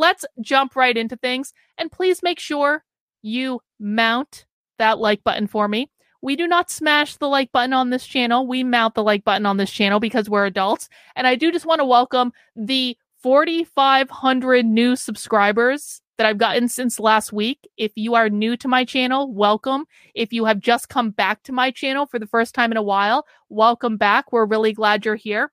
let's jump right into things. And please make sure you mount that like button for me. We do not smash the like button on this channel. We mount the like button on this channel because we're adults. And I do just want to welcome the 4,500 new subscribers that I've gotten since last week. If you are new to my channel, welcome. If you have just come back to my channel for the first time in a while, welcome back. We're really glad you're here.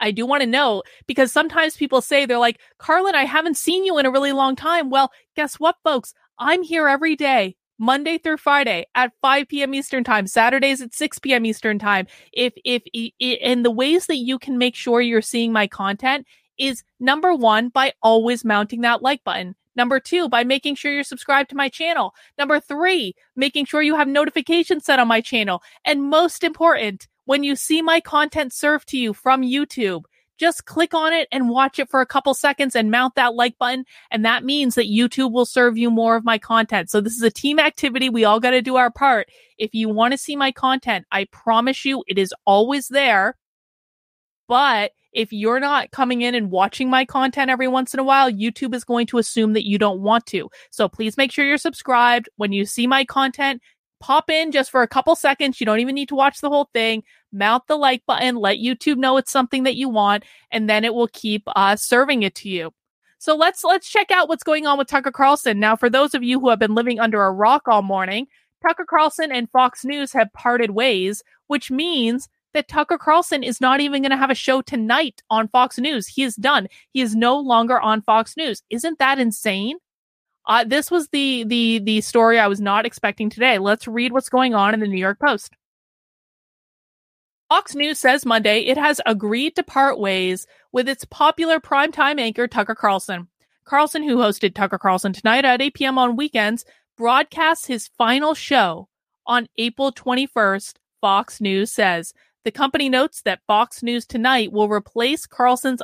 I do want to know because sometimes people say they're like, Karlyn, I haven't seen you in a really long time. Well, guess what, folks? I'm here every day. Monday through Friday at 5 p.m. Eastern time, Saturdays at 6 p.m. Eastern time. If, if, in the ways that you can make sure you're seeing my content is number one, by always mounting that like button. Number two, by making sure you're subscribed to my channel. Number three, making sure you have notifications set on my channel. And most important, when you see my content served to you from YouTube, just click on it and watch it for a couple seconds and mount that like button. And that means that YouTube will serve you more of my content. So this is a team activity. We all got to do our part. If you want to see my content, I promise you it is always there. But if you're not coming in and watching my content every once in a while, YouTube is going to assume that you don't want to. So please make sure you're subscribed. When you see my content, pop in just for a couple seconds. You don't even need to watch the whole thing. Mount the like button, let YouTube know it's something that you want, and then it will keep uh, serving it to you. So let's let's check out what's going on with Tucker Carlson. Now, for those of you who have been living under a rock all morning, Tucker Carlson and Fox News have parted ways, which means that Tucker Carlson is not even going to have a show tonight on Fox News. He is done. He is no longer on Fox News. Isn't that insane? Uh, this was the the the story I was not expecting today. Let's read what's going on in the New York Post. Fox News says Monday it has agreed to part ways with its popular primetime anchor Tucker Carlson. Carlson, who hosted Tucker Carlson tonight at 8 p.m. on weekends, broadcasts his final show on April 21st. Fox News says the company notes that Fox News Tonight will replace Carlson's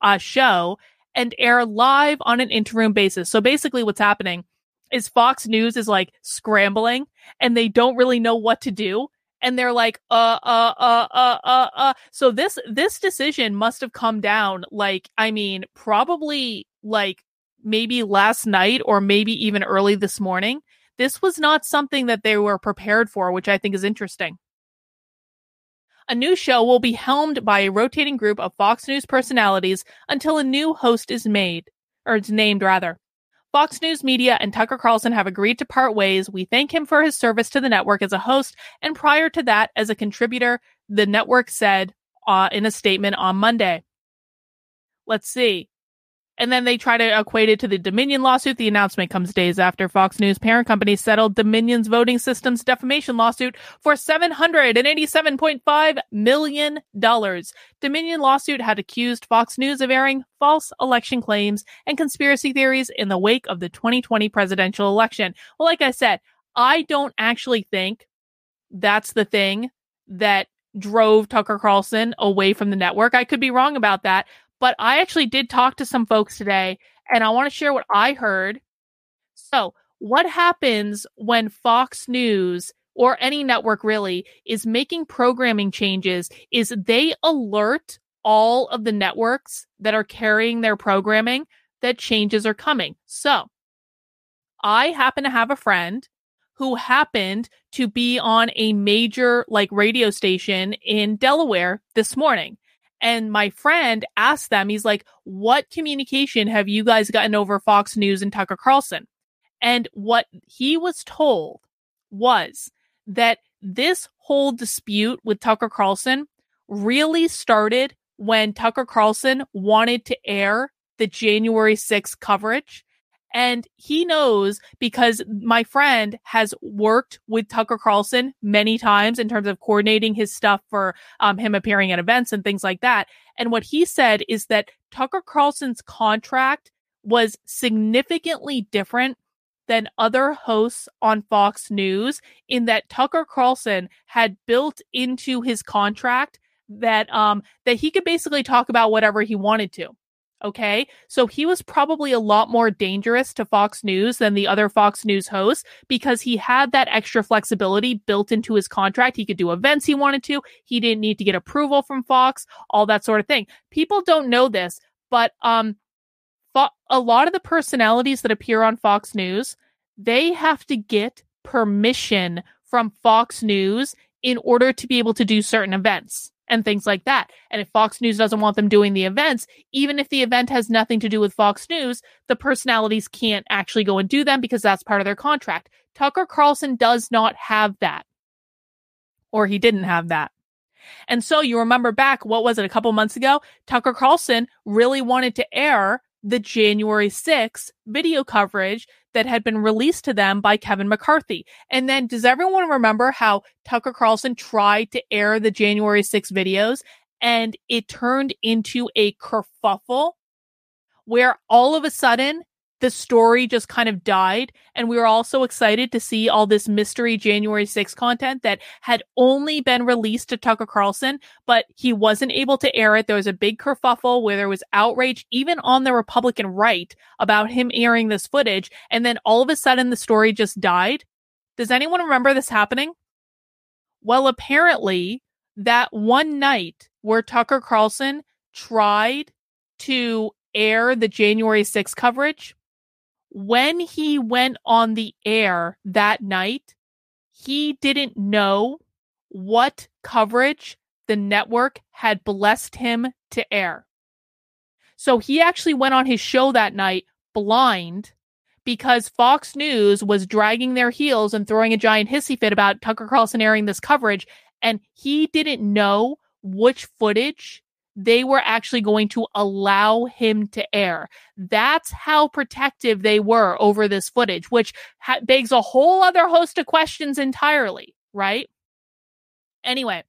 uh, show and air live on an interim basis. So basically, what's happening is Fox News is like scrambling and they don't really know what to do. And they're like, uh, uh, uh, uh, uh, uh. So this, this decision must have come down like, I mean, probably like maybe last night or maybe even early this morning. This was not something that they were prepared for, which I think is interesting. A new show will be helmed by a rotating group of Fox News personalities until a new host is made, or it's named rather. Fox News Media and Tucker Carlson have agreed to part ways. We thank him for his service to the network as a host and prior to that as a contributor, the network said uh, in a statement on Monday. Let's see. And then they try to equate it to the Dominion lawsuit. The announcement comes days after Fox News parent company settled Dominion's voting systems defamation lawsuit for $787.5 million. Dominion lawsuit had accused Fox News of airing false election claims and conspiracy theories in the wake of the 2020 presidential election. Well, like I said, I don't actually think that's the thing that drove Tucker Carlson away from the network. I could be wrong about that, but I actually did talk to some folks today and I want to share what I heard. So, what happens when Fox News or any network really is making programming changes is they alert all of the networks that are carrying their programming that changes are coming. So, I happen to have a friend who happened to be on a major like radio station in Delaware this morning. And my friend asked them, he's like, what communication have you guys gotten over Fox News and Tucker Carlson? And what he was told was that this whole dispute with Tucker Carlson really started when Tucker Carlson wanted to air the January 6th coverage and he knows because my friend has worked with Tucker Carlson many times in terms of coordinating his stuff for um, him appearing at events and things like that. And what he said is that Tucker Carlson's contract was significantly different than other hosts on Fox News in that Tucker Carlson had built into his contract that um that he could basically talk about whatever he wanted to. Okay. So he was probably a lot more dangerous to Fox News than the other Fox News hosts because he had that extra flexibility built into his contract. He could do events he wanted to. He didn't need to get approval from Fox, all that sort of thing. People don't know this, but, um, a lot of the personalities that appear on Fox News, they have to get permission from Fox News in order to be able to do certain events and things like that. And if Fox News doesn't want them doing the events, even if the event has nothing to do with Fox News, the personalities can't actually go and do them because that's part of their contract. Tucker Carlson does not have that. Or he didn't have that. And so you remember back, what was it, a couple months ago? Tucker Carlson really wanted to air the January 6th video coverage that had been released to them by Kevin McCarthy. And then does everyone remember how Tucker Carlson tried to air the January 6th videos and it turned into a kerfuffle where all of a sudden the story just kind of died. And we were also excited to see all this mystery January 6 content that had only been released to Tucker Carlson, but he wasn't able to air it. There was a big kerfuffle where there was outrage, even on the Republican right, about him airing this footage. And then all of a sudden the story just died. Does anyone remember this happening? Well, apparently, that one night where Tucker Carlson tried to air the January 6 coverage, when he went on the air that night, he didn't know what coverage the network had blessed him to air. So he actually went on his show that night blind because Fox News was dragging their heels and throwing a giant hissy fit about Tucker Carlson airing this coverage. And he didn't know which footage they were actually going to allow him to air. That's how protective they were over this footage, which ha- begs a whole other host of questions entirely, right? Anyway,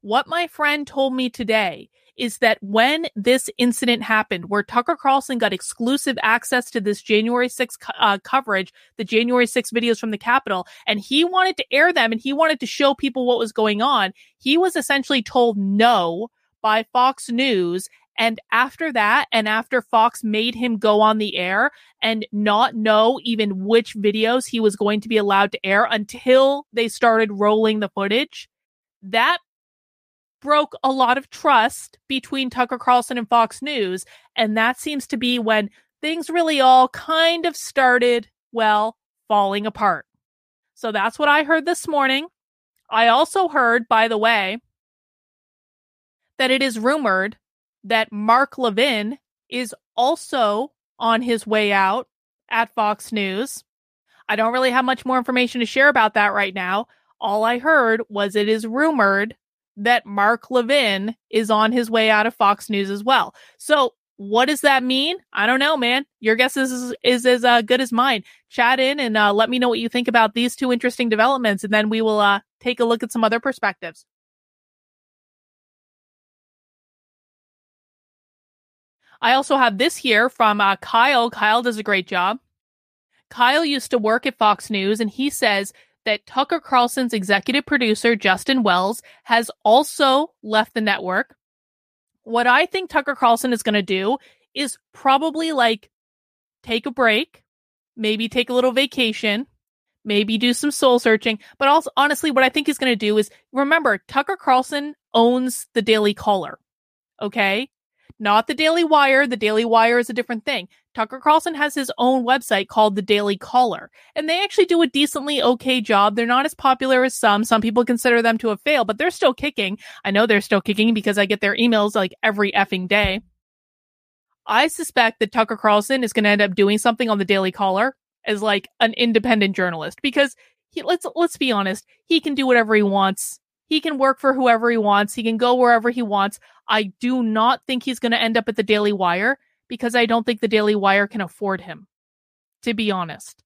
what my friend told me today is that when this incident happened, where Tucker Carlson got exclusive access to this January 6 co- uh, coverage, the January 6 videos from the Capitol, and he wanted to air them and he wanted to show people what was going on, he was essentially told no by Fox News. And after that, and after Fox made him go on the air and not know even which videos he was going to be allowed to air until they started rolling the footage, that broke a lot of trust between Tucker Carlson and Fox News. And that seems to be when things really all kind of started, well, falling apart. So that's what I heard this morning. I also heard, by the way, that it is rumored that Mark Levin is also on his way out at Fox News. I don't really have much more information to share about that right now. All I heard was it is rumored that Mark Levin is on his way out of Fox News as well. So, what does that mean? I don't know, man. Your guess is is, as uh, good as mine. Chat in and uh, let me know what you think about these two interesting developments, and then we will uh, take a look at some other perspectives. I also have this here from uh, Kyle. Kyle does a great job. Kyle used to work at Fox News, and he says that Tucker Carlson's executive producer, Justin Wells, has also left the network. What I think Tucker Carlson is going to do is probably like take a break, maybe take a little vacation, maybe do some soul searching. But also, honestly, what I think he's going to do is remember Tucker Carlson owns the Daily Caller. Okay not the Daily Wire. The Daily Wire is a different thing. Tucker Carlson has his own website called the Daily Caller, and they actually do a decently okay job. They're not as popular as some. Some people consider them to have failed, but they're still kicking. I know they're still kicking because I get their emails like every effing day. I suspect that Tucker Carlson is going to end up doing something on the Daily Caller as like an independent journalist because he, let's let's be honest, he can do whatever he wants he can work for whoever he wants. He can go wherever he wants. I do not think he's going to end up at the Daily Wire because I don't think the Daily Wire can afford him, to be honest.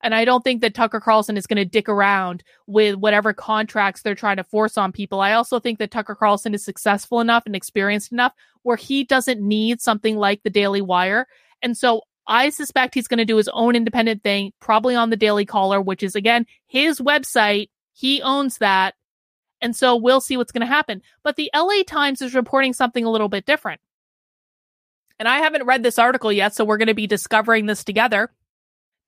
And I don't think that Tucker Carlson is going to dick around with whatever contracts they're trying to force on people. I also think that Tucker Carlson is successful enough and experienced enough where he doesn't need something like the Daily Wire. And so I suspect he's going to do his own independent thing, probably on the Daily Caller, which is again his website. He owns that. And so we'll see what's going to happen. But the LA Times is reporting something a little bit different. And I haven't read this article yet, so we're going to be discovering this together.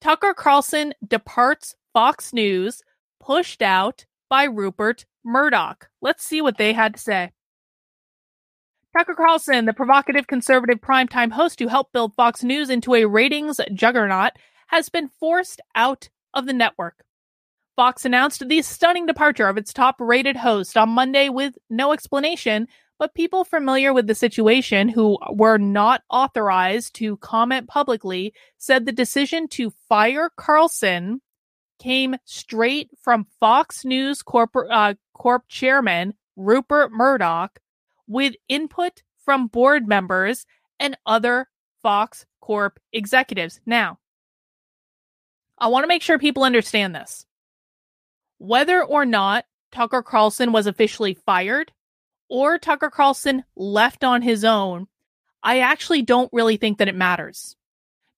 Tucker Carlson departs Fox News, pushed out by Rupert Murdoch. Let's see what they had to say. Tucker Carlson, the provocative conservative primetime host who helped build Fox News into a ratings juggernaut, has been forced out of the network. Fox announced the stunning departure of its top rated host on Monday with no explanation, but people familiar with the situation who were not authorized to comment publicly said the decision to fire Carlson came straight from Fox News Corp, uh, Corp chairman Rupert Murdoch with input from board members and other Fox Corp executives. Now, I want to make sure people understand this. Whether or not Tucker Carlson was officially fired or Tucker Carlson left on his own, I actually don't really think that it matters.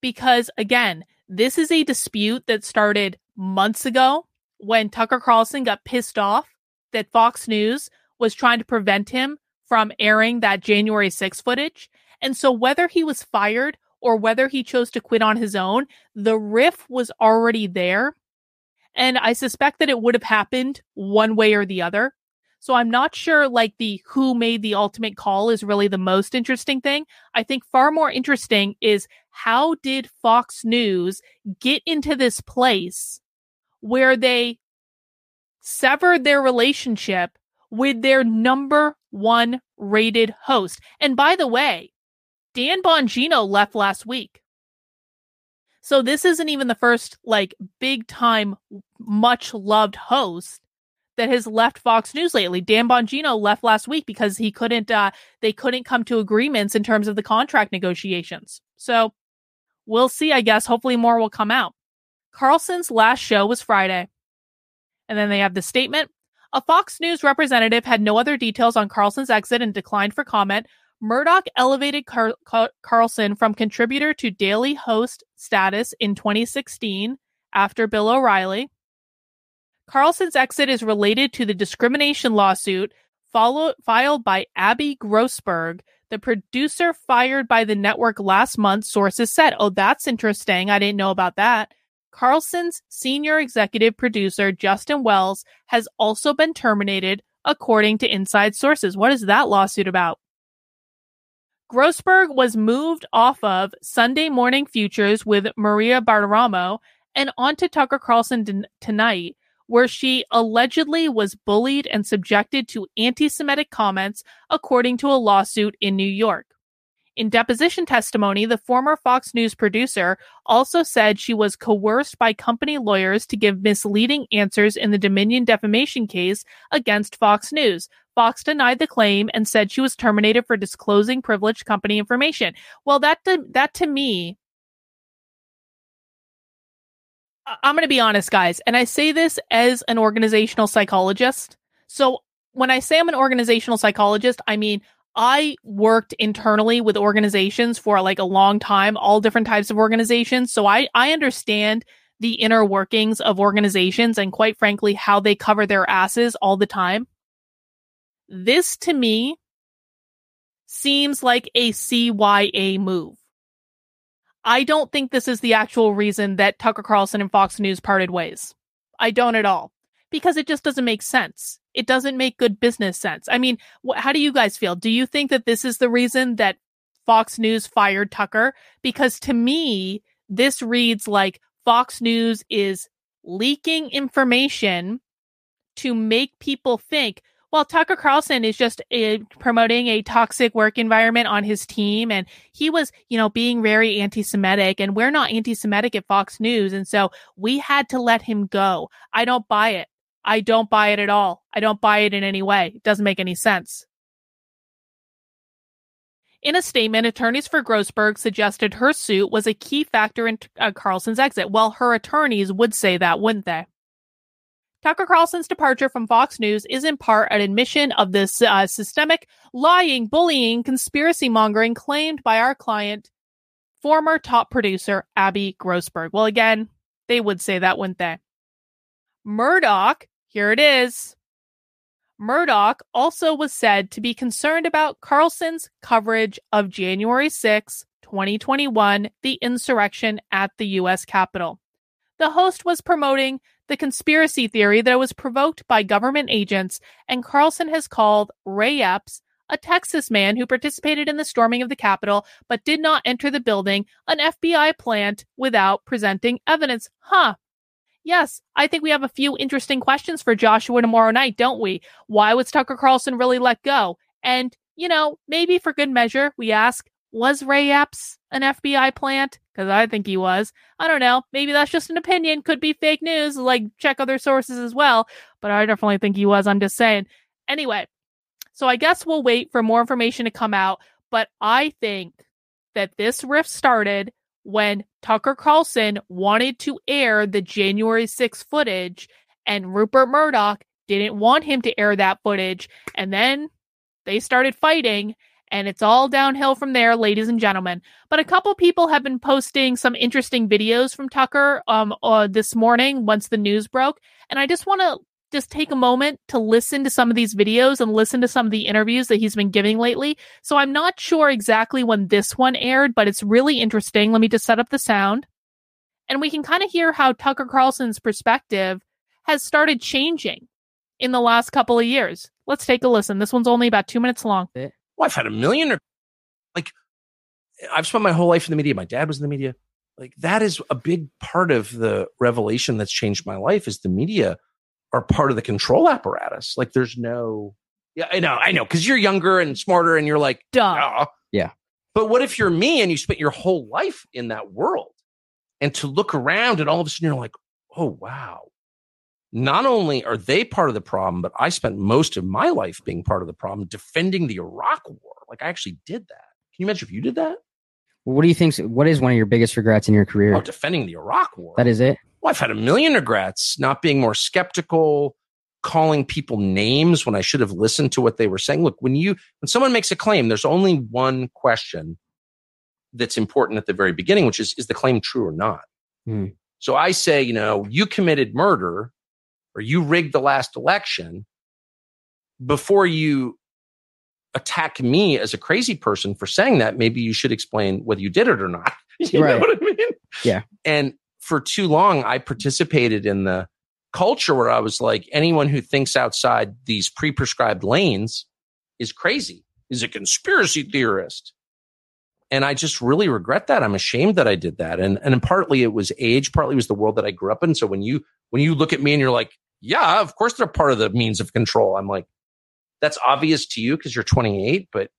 Because again, this is a dispute that started months ago when Tucker Carlson got pissed off that Fox News was trying to prevent him from airing that January 6 footage. And so whether he was fired or whether he chose to quit on his own, the riff was already there. And I suspect that it would have happened one way or the other. So I'm not sure like the who made the ultimate call is really the most interesting thing. I think far more interesting is how did Fox News get into this place where they severed their relationship with their number one rated host. And by the way, Dan Bongino left last week. So this isn't even the first like big time much loved host that has left Fox News lately. Dan Bongino left last week because he couldn't uh they couldn't come to agreements in terms of the contract negotiations. So we'll see, I guess. Hopefully more will come out. Carlson's last show was Friday. And then they have the statement a Fox News representative had no other details on Carlson's exit and declined for comment. Murdoch elevated Car- Car- Carlson from contributor to daily host status in 2016 after Bill O'Reilly. Carlson's exit is related to the discrimination lawsuit filed by Abby Grossberg, the producer fired by the network last month, sources said. Oh, that's interesting. I didn't know about that. Carlson's senior executive producer, Justin Wells, has also been terminated, according to inside sources. What is that lawsuit about? Grossberg was moved off of Sunday Morning Futures with Maria Bartiromo and onto Tucker Carlson tonight, where she allegedly was bullied and subjected to anti Semitic comments, according to a lawsuit in New York. In deposition testimony, the former Fox News producer also said she was coerced by company lawyers to give misleading answers in the Dominion defamation case against Fox News. Fox denied the claim and said she was terminated for disclosing privileged company information. Well, that to, that to me I'm going to be honest, guys, and I say this as an organizational psychologist. So when I say I'm an organizational psychologist, I mean I worked internally with organizations for like a long time, all different types of organizations. So I, I understand the inner workings of organizations and quite frankly, how they cover their asses all the time. This to me seems like a CYA move. I don't think this is the actual reason that Tucker Carlson and Fox News parted ways. I don't at all because it just doesn't make sense. It doesn't make good business sense. I mean, wh- how do you guys feel? Do you think that this is the reason that Fox News fired Tucker? Because to me, this reads like Fox News is leaking information to make people think, well, Tucker Carlson is just uh, promoting a toxic work environment on his team. And he was, you know, being very anti Semitic. And we're not anti Semitic at Fox News. And so we had to let him go. I don't buy it. I don't buy it at all. I don't buy it in any way. It doesn't make any sense. In a statement, attorneys for Grossberg suggested her suit was a key factor in uh, Carlson's exit. Well, her attorneys would say that, wouldn't they? Tucker Carlson's departure from Fox News is in part an admission of this uh, systemic lying, bullying, conspiracy mongering claimed by our client, former top producer Abby Grossberg. Well, again, they would say that, wouldn't they? Murdoch here it is. Murdoch also was said to be concerned about Carlson's coverage of January 6, 2021, the insurrection at the U.S. Capitol. The host was promoting the conspiracy theory that was provoked by government agents, and Carlson has called Ray Epps a Texas man who participated in the storming of the Capitol but did not enter the building, an FBI plant, without presenting evidence. Huh. Yes, I think we have a few interesting questions for Joshua tomorrow night, don't we? Why was Tucker Carlson really let go? And, you know, maybe for good measure, we ask, was Ray Epps an FBI plant? Because I think he was. I don't know. Maybe that's just an opinion. Could be fake news. Like, check other sources as well. But I definitely think he was. I'm just saying. Anyway, so I guess we'll wait for more information to come out. But I think that this rift started when Tucker Carlson wanted to air the January 6th footage and Rupert Murdoch didn't want him to air that footage. And then they started fighting and it's all downhill from there, ladies and gentlemen. But a couple people have been posting some interesting videos from Tucker um uh, this morning once the news broke, and I just want to just take a moment to listen to some of these videos and listen to some of the interviews that he's been giving lately. So I'm not sure exactly when this one aired, but it's really interesting. Let me just set up the sound. And we can kind of hear how Tucker Carlson's perspective has started changing in the last couple of years. Let's take a listen. This one's only about two minutes long. Well, I've had a million, like, I've spent my whole life in the media. My dad was in the media. Like, that is a big part of the revelation that's changed my life is the media are part of the control apparatus. Like there's no, yeah, I know, I know, because you're younger and smarter, and you're like, duh, yeah. But what if you're me and you spent your whole life in that world, and to look around and all of a sudden you're like, oh wow. Not only are they part of the problem, but I spent most of my life being part of the problem, defending the Iraq War. Like I actually did that. Can you imagine if you did that? What do you think? What is one of your biggest regrets in your career? Oh, defending the Iraq War. That is it well, I've had a million regrets not being more skeptical, calling people names when I should have listened to what they were saying. Look, when you, when someone makes a claim, there's only one question that's important at the very beginning, which is, is the claim true or not? Hmm. So I say, you know, you committed murder or you rigged the last election before you attack me as a crazy person for saying that. Maybe you should explain whether you did it or not. You right. know what I mean? Yeah. And for too long, I participated in the culture where I was like, anyone who thinks outside these pre prescribed lanes is crazy, is a conspiracy theorist. And I just really regret that. I'm ashamed that I did that. And, and partly it was age, partly it was the world that I grew up in. So when you, when you look at me and you're like, yeah, of course they're part of the means of control. I'm like, that's obvious to you because you're 28, but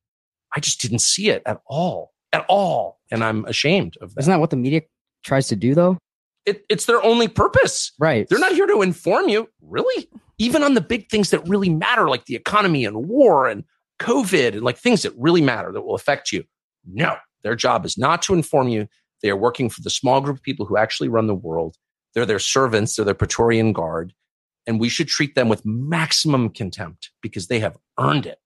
I just didn't see it at all, at all. And I'm ashamed of that. Isn't that what the media tries to do though? it, it's their only purpose. Right. They're not here to inform you, really. Even on the big things that really matter, like the economy and war and COVID and like things that really matter that will affect you. No, their job is not to inform you. They are working for the small group of people who actually run the world. They're their servants, they're their Praetorian guard. And we should treat them with maximum contempt because they have earned it.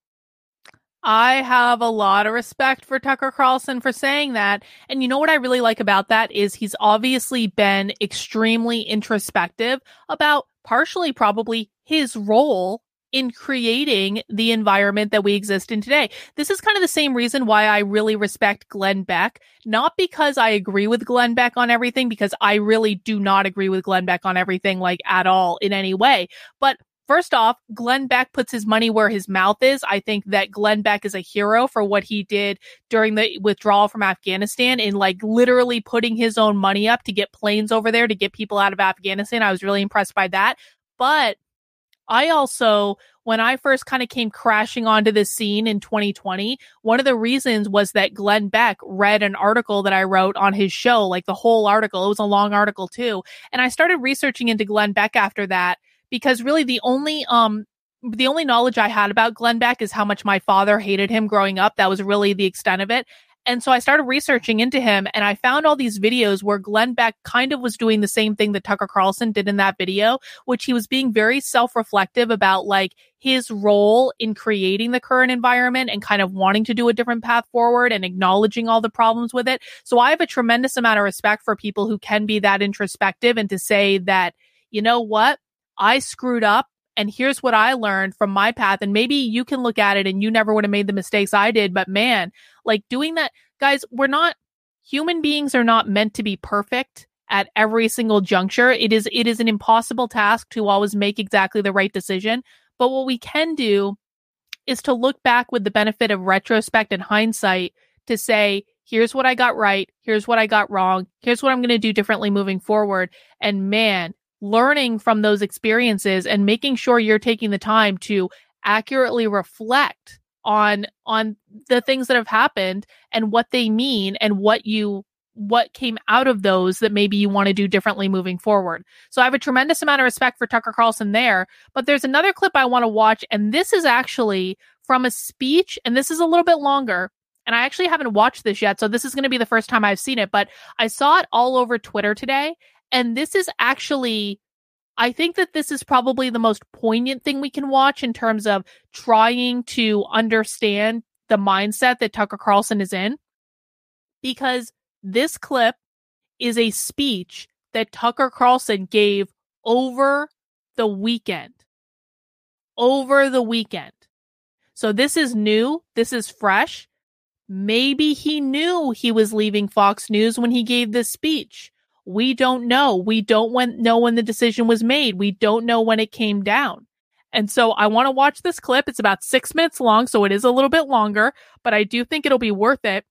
I have a lot of respect for Tucker Carlson for saying that. And you know what I really like about that is he's obviously been extremely introspective about partially probably his role in creating the environment that we exist in today. This is kind of the same reason why I really respect Glenn Beck, not because I agree with Glenn Beck on everything, because I really do not agree with Glenn Beck on everything like at all in any way, but First off, Glenn Beck puts his money where his mouth is. I think that Glenn Beck is a hero for what he did during the withdrawal from Afghanistan in like literally putting his own money up to get planes over there to get people out of Afghanistan. I was really impressed by that. But I also, when I first kind of came crashing onto this scene in 2020, one of the reasons was that Glenn Beck read an article that I wrote on his show, like the whole article. It was a long article too. And I started researching into Glenn Beck after that because really the only um the only knowledge I had about Glenn Beck is how much my father hated him growing up. That was really the extent of it. And so I started researching into him and I found all these videos where Glenn Beck kind of was doing the same thing that Tucker Carlson did in that video, which he was being very self reflective about like his role in creating the current environment and kind of wanting to do a different path forward and acknowledging all the problems with it. So I have a tremendous amount of respect for people who can be that introspective and to say that, you know what? I screwed up and here's what I learned from my path. And maybe you can look at it and you never would have made the mistakes I did. But man, like doing that, guys, we're not human beings are not meant to be perfect at every single juncture. It is, it is an impossible task to always make exactly the right decision. But what we can do is to look back with the benefit of retrospect and hindsight to say, here's what I got right, here's what I got wrong, here's what I'm going to do differently moving forward. And man, learning from those experiences and making sure you're taking the time to accurately reflect on on the things that have happened and what they mean and what you what came out of those that maybe you want to do differently moving forward. So I have a tremendous amount of respect for Tucker Carlson there, but there's another clip I want to watch and this is actually from a speech and this is a little bit longer and I actually haven't watched this yet, so this is going to be the first time I've seen it, but I saw it all over Twitter today and this is actually I think that this is probably the most poignant thing we can watch in terms of trying to understand the mindset that Tucker Carlson is in. Because this clip is a speech that Tucker Carlson gave over the weekend. Over the weekend. So this is new. This is fresh. Maybe he knew he was leaving Fox News when he gave this speech. We don't know. We don't when, know when the decision was made. We don't know when it came down. And so I want to watch this clip. It's about six minutes long, so it is a little bit longer, but I do think it'll be worth it.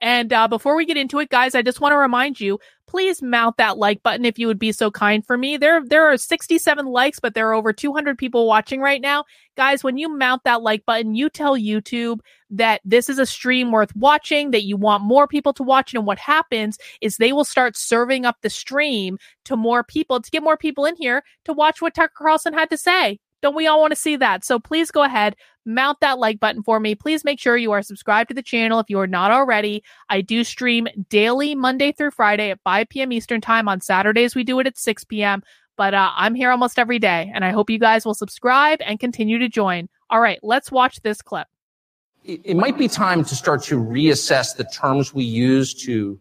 And uh, before we get into it, guys, I just want to remind you, please mount that like button if you would be so kind for me. There, there are 67 likes, but there are over 200 people watching right now. Guys, when you mount that like button, you tell YouTube that this is a stream worth watching, that you want more people to watch. And what happens is they will start serving up the stream to more people to get more people in here to watch what Tucker Carlson had to say. Don't we all want to see that? So please go ahead, mount that like button for me. Please make sure you are subscribed to the channel if you are not already. I do stream daily, Monday through Friday at 5 p.m. Eastern Time. On Saturdays, we do it at 6 p.m. But uh, I'm here almost every day, and I hope you guys will subscribe and continue to join. All right, let's watch this clip. It might be time to start to reassess the terms we use to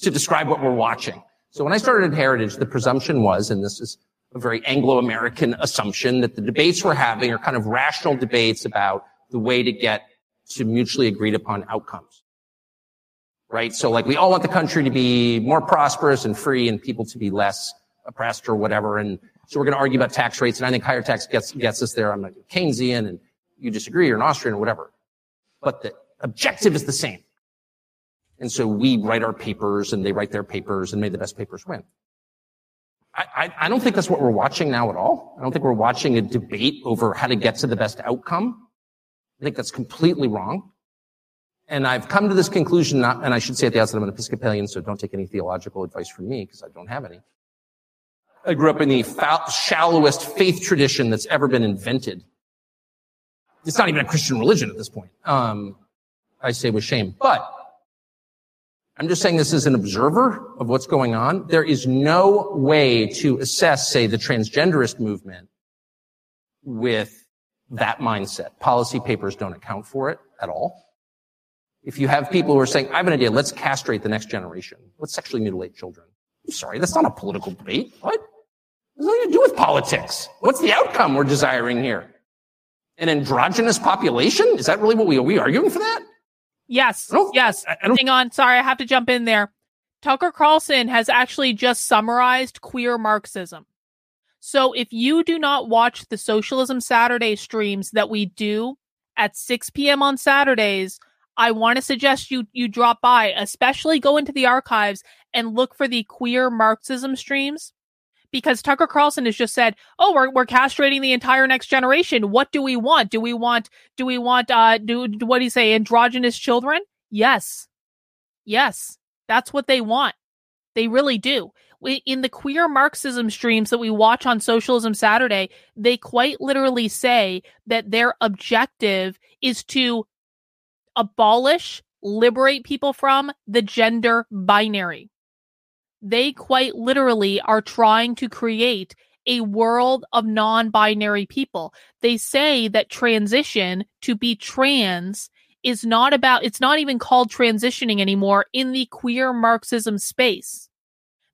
to describe what we're watching. So when I started at Heritage, the presumption was, and this is a very Anglo-American assumption that the debates we're having are kind of rational debates about the way to get to mutually agreed upon outcomes. Right? So like we all want the country to be more prosperous and free and people to be less oppressed or whatever. And so we're going to argue about tax rates. And I think higher tax gets, gets us there. I'm a Keynesian and you disagree or an Austrian or whatever. But the objective is the same. And so we write our papers and they write their papers and may the best papers win. I, I, don't think that's what we're watching now at all. I don't think we're watching a debate over how to get to the best outcome. I think that's completely wrong. And I've come to this conclusion, not, and I should say at the outset, I'm an Episcopalian, so don't take any theological advice from me because I don't have any. I grew up in the fa- shallowest faith tradition that's ever been invented. It's not even a Christian religion at this point. Um, I say with shame, but I'm just saying this as an observer of what's going on. There is no way to assess, say, the transgenderist movement with that mindset. Policy papers don't account for it at all. If you have people who are saying, I have an idea, let's castrate the next generation. Let's sexually mutilate children. I'm sorry, that's not a political debate. What? There's nothing to do with politics. What's the outcome we're desiring here? An androgynous population? Is that really what we are we arguing for that? Yes. Yes. Hang on. Sorry, I have to jump in there. Tucker Carlson has actually just summarized queer Marxism. So if you do not watch the Socialism Saturday streams that we do at 6 p.m. on Saturdays, I want to suggest you you drop by, especially go into the archives and look for the queer Marxism streams because Tucker Carlson has just said, "Oh, we're we're castrating the entire next generation. What do we want? Do we want do we want uh do what do you say androgynous children?" Yes. Yes. That's what they want. They really do. In the queer Marxism streams that we watch on Socialism Saturday, they quite literally say that their objective is to abolish, liberate people from the gender binary they quite literally are trying to create a world of non binary people. They say that transition to be trans is not about, it's not even called transitioning anymore in the queer Marxism space.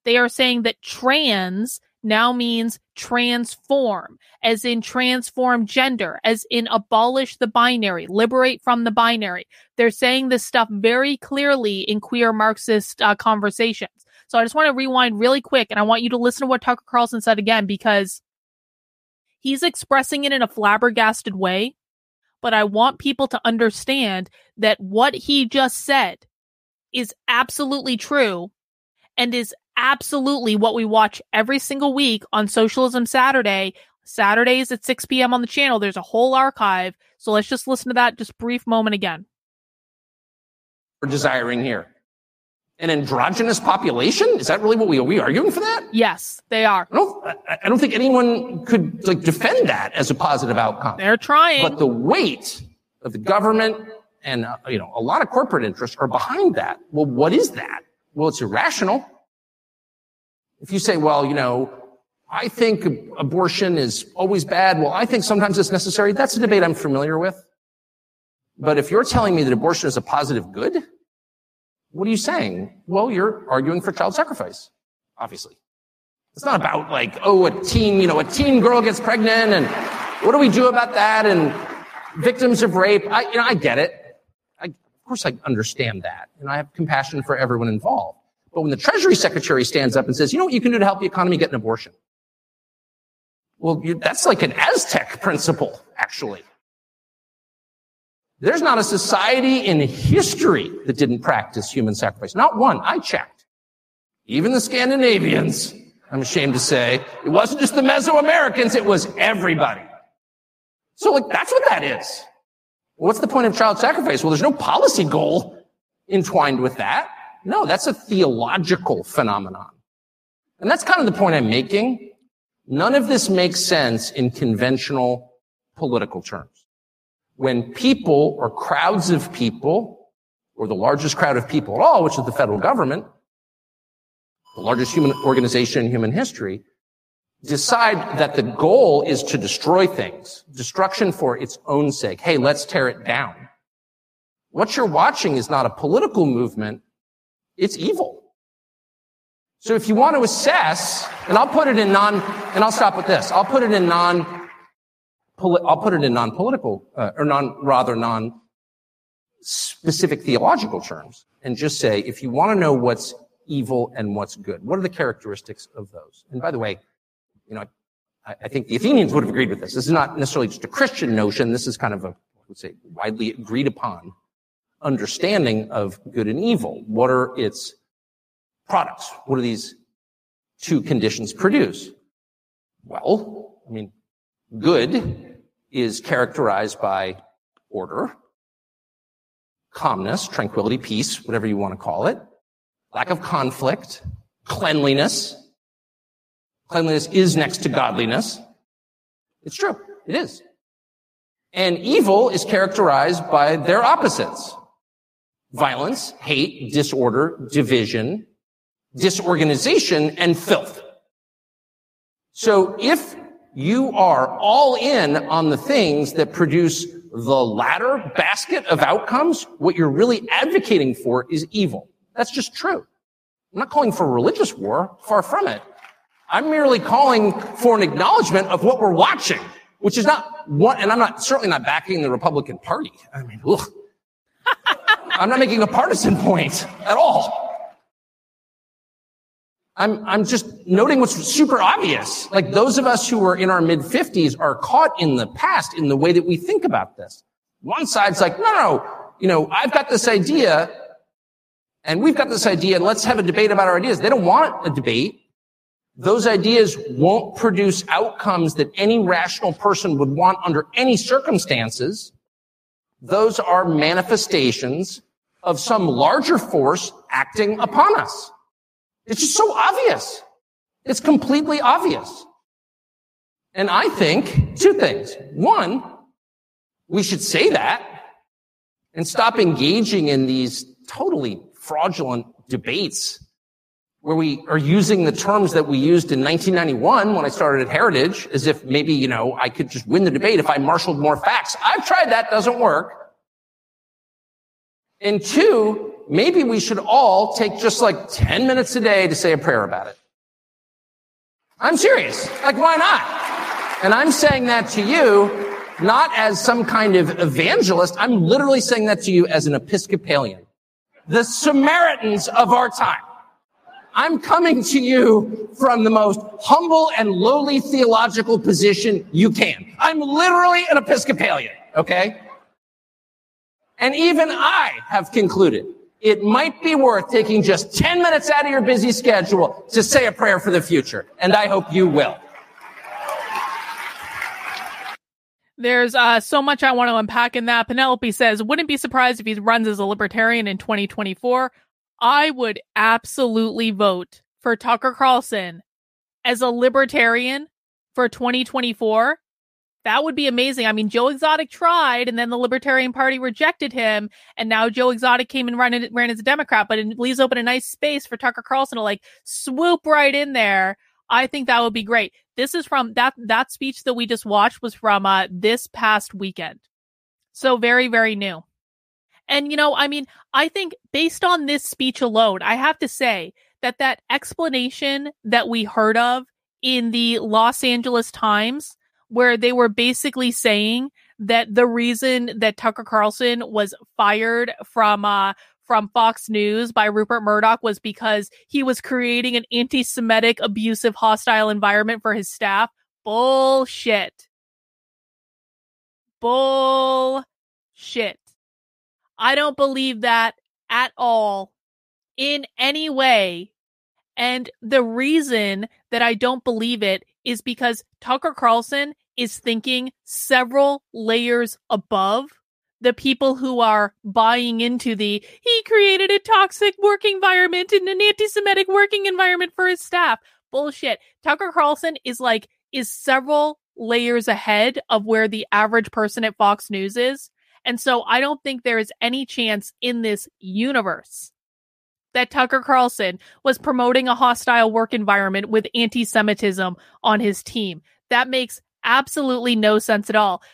They are saying that trans now means transform, as in transform gender, as in abolish the binary, liberate from the binary. They're saying this stuff very clearly in queer Marxist uh, conversations. So I just want to rewind really quick and I want you to listen to what Tucker Carlson said again because he's expressing it in a flabbergasted way. but I want people to understand that what he just said is absolutely true and is absolutely what we watch every single week on Socialism Saturday. Saturdays at 6 p.m. on the channel. There's a whole archive. So let's just listen to that just brief moment again. We're desiring here. An androgynous population? Is that really what we are we arguing for that? Yes, they are. I don't, I don't think anyone could like defend that as a positive outcome. They're trying. But the weight of the government and uh, you know a lot of corporate interests are behind that. Well, what is that? Well, it's irrational. If you say, well, you know, I think abortion is always bad. Well, I think sometimes it's necessary. That's a debate I'm familiar with. But if you're telling me that abortion is a positive good, what are you saying? Well, you're arguing for child sacrifice, obviously. It's not about like, oh, a teen, you know, a teen girl gets pregnant and what do we do about that? And victims of rape. I, you know, I get it. I, of course I understand that. And I have compassion for everyone involved. But when the Treasury Secretary stands up and says, you know what you can do to help the economy get an abortion? Well, you, that's like an Aztec principle, actually. There's not a society in history that didn't practice human sacrifice. Not one. I checked. Even the Scandinavians, I'm ashamed to say, it wasn't just the Mesoamericans, it was everybody. So like, that's what that is. What's the point of child sacrifice? Well, there's no policy goal entwined with that. No, that's a theological phenomenon. And that's kind of the point I'm making. None of this makes sense in conventional political terms. When people or crowds of people, or the largest crowd of people at all, which is the federal government, the largest human organization in human history, decide that the goal is to destroy things, destruction for its own sake. Hey, let's tear it down. What you're watching is not a political movement. It's evil. So if you want to assess, and I'll put it in non, and I'll stop with this. I'll put it in non, I'll put it in non-political, uh, or non, rather non-specific theological terms, and just say, if you want to know what's evil and what's good, what are the characteristics of those? And by the way, you know, I, I think the Athenians would have agreed with this. This is not necessarily just a Christian notion. This is kind of a, would say, widely agreed upon understanding of good and evil. What are its products. What do these two conditions produce? Well, I mean, good is characterized by order, calmness, tranquility, peace, whatever you want to call it, lack of conflict, cleanliness. Cleanliness is next to godliness. It's true. It is. And evil is characterized by their opposites. Violence, hate, disorder, division, disorganization, and filth. So if you are all in on the things that produce the latter basket of outcomes, what you're really advocating for is evil. That's just true. I'm not calling for religious war, far from it. I'm merely calling for an acknowledgement of what we're watching, which is not one, and I'm not, certainly not backing the Republican Party. I mean, ugh. I'm not making a partisan point at all. I'm, I'm just noting what's super obvious. Like those of us who are in our mid fifties are caught in the past in the way that we think about this. One side's like, no, no, you know, I've got this idea and we've got this idea and let's have a debate about our ideas. They don't want a debate. Those ideas won't produce outcomes that any rational person would want under any circumstances. Those are manifestations of some larger force acting upon us. It's just so obvious. It's completely obvious. And I think two things. One, we should say that and stop engaging in these totally fraudulent debates where we are using the terms that we used in 1991 when I started at Heritage as if maybe, you know, I could just win the debate if I marshaled more facts. I've tried that. Doesn't work. And two, maybe we should all take just like 10 minutes a day to say a prayer about it. I'm serious. Like, why not? And I'm saying that to you, not as some kind of evangelist. I'm literally saying that to you as an Episcopalian. The Samaritans of our time. I'm coming to you from the most humble and lowly theological position you can. I'm literally an Episcopalian, okay? And even I have concluded it might be worth taking just 10 minutes out of your busy schedule to say a prayer for the future. And I hope you will. There's uh, so much I want to unpack in that. Penelope says, wouldn't be surprised if he runs as a libertarian in 2024. I would absolutely vote for Tucker Carlson as a libertarian for 2024 that would be amazing. I mean, Joe Exotic tried, and then the Libertarian Party rejected him, and now Joe Exotic came and ran, ran as a Democrat, but it leaves open a nice space for Tucker Carlson to like swoop right in there. I think that would be great. This is from that that speech that we just watched was from uh, this past weekend, so very very new. And you know, I mean, I think based on this speech alone, I have to say that that explanation that we heard of in the Los Angeles Times where they were basically saying that the reason that Tucker Carlson was fired from uh from Fox News by Rupert Murdoch was because he was creating an anti-Semitic, abusive, hostile environment for his staff. Bullshit. Bullshit. I don't believe that at all in any way. And the reason that I don't believe it is because Tucker Carlson is thinking several layers above the people who are buying into the he created a toxic work environment and an anti-Semitic working environment for his staff. Bullshit. Tucker Carlson is like is several layers ahead of where the average person at Fox News is. And so I don't think there is any chance in this universe that Tucker Carlson was promoting a hostile work environment with anti Semitism on his team. That makes absolutely no sense at all.